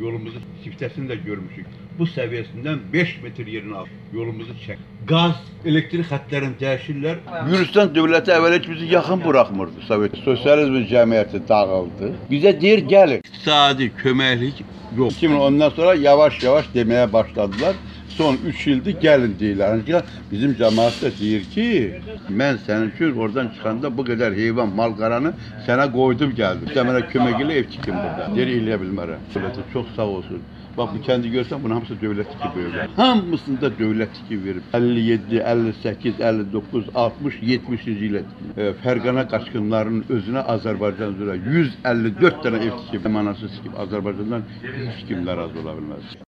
Yolumuzu siftesini de görmüşük. Bu seviyesinden 5 metre yerini al. Yolumuzu çek. Gaz, elektrik hatlarını değişirler. Gürcistan dövləti əvvəl heç bizi yaxın buraxmırdı. Sovet Sosializm cəmiyyəti dağıldı. Bizə deyir gəlin. İqtisadi köməklik yox. 2010-dan sonra yavaş-yavaş deməyə başladılar. Son 3 ildir gəlin deyirlər. Ancaq bizim cəmaət də deyir ki, mən sənin üçün oradan çıxanda bu qədər heyvan, mal qaranı sənə qoydum gəldim. Sən mənə kömək elə ev tikin burada. Deyir eləyə bilmərəm. Dövləti çox sağ olsun. Bax bu kəndi görsən bunun hamısı dövlətdəki böyüklər. Hamısında dövlətdəki verib. 57, 58, 59, 60, 70-ci ilə e, Fərqana qaçqınların özünə Azərbaycan üzrə 154 dənə ev tikib, manasız tikib Azərbaycandan heç kimlər az ola bilməz.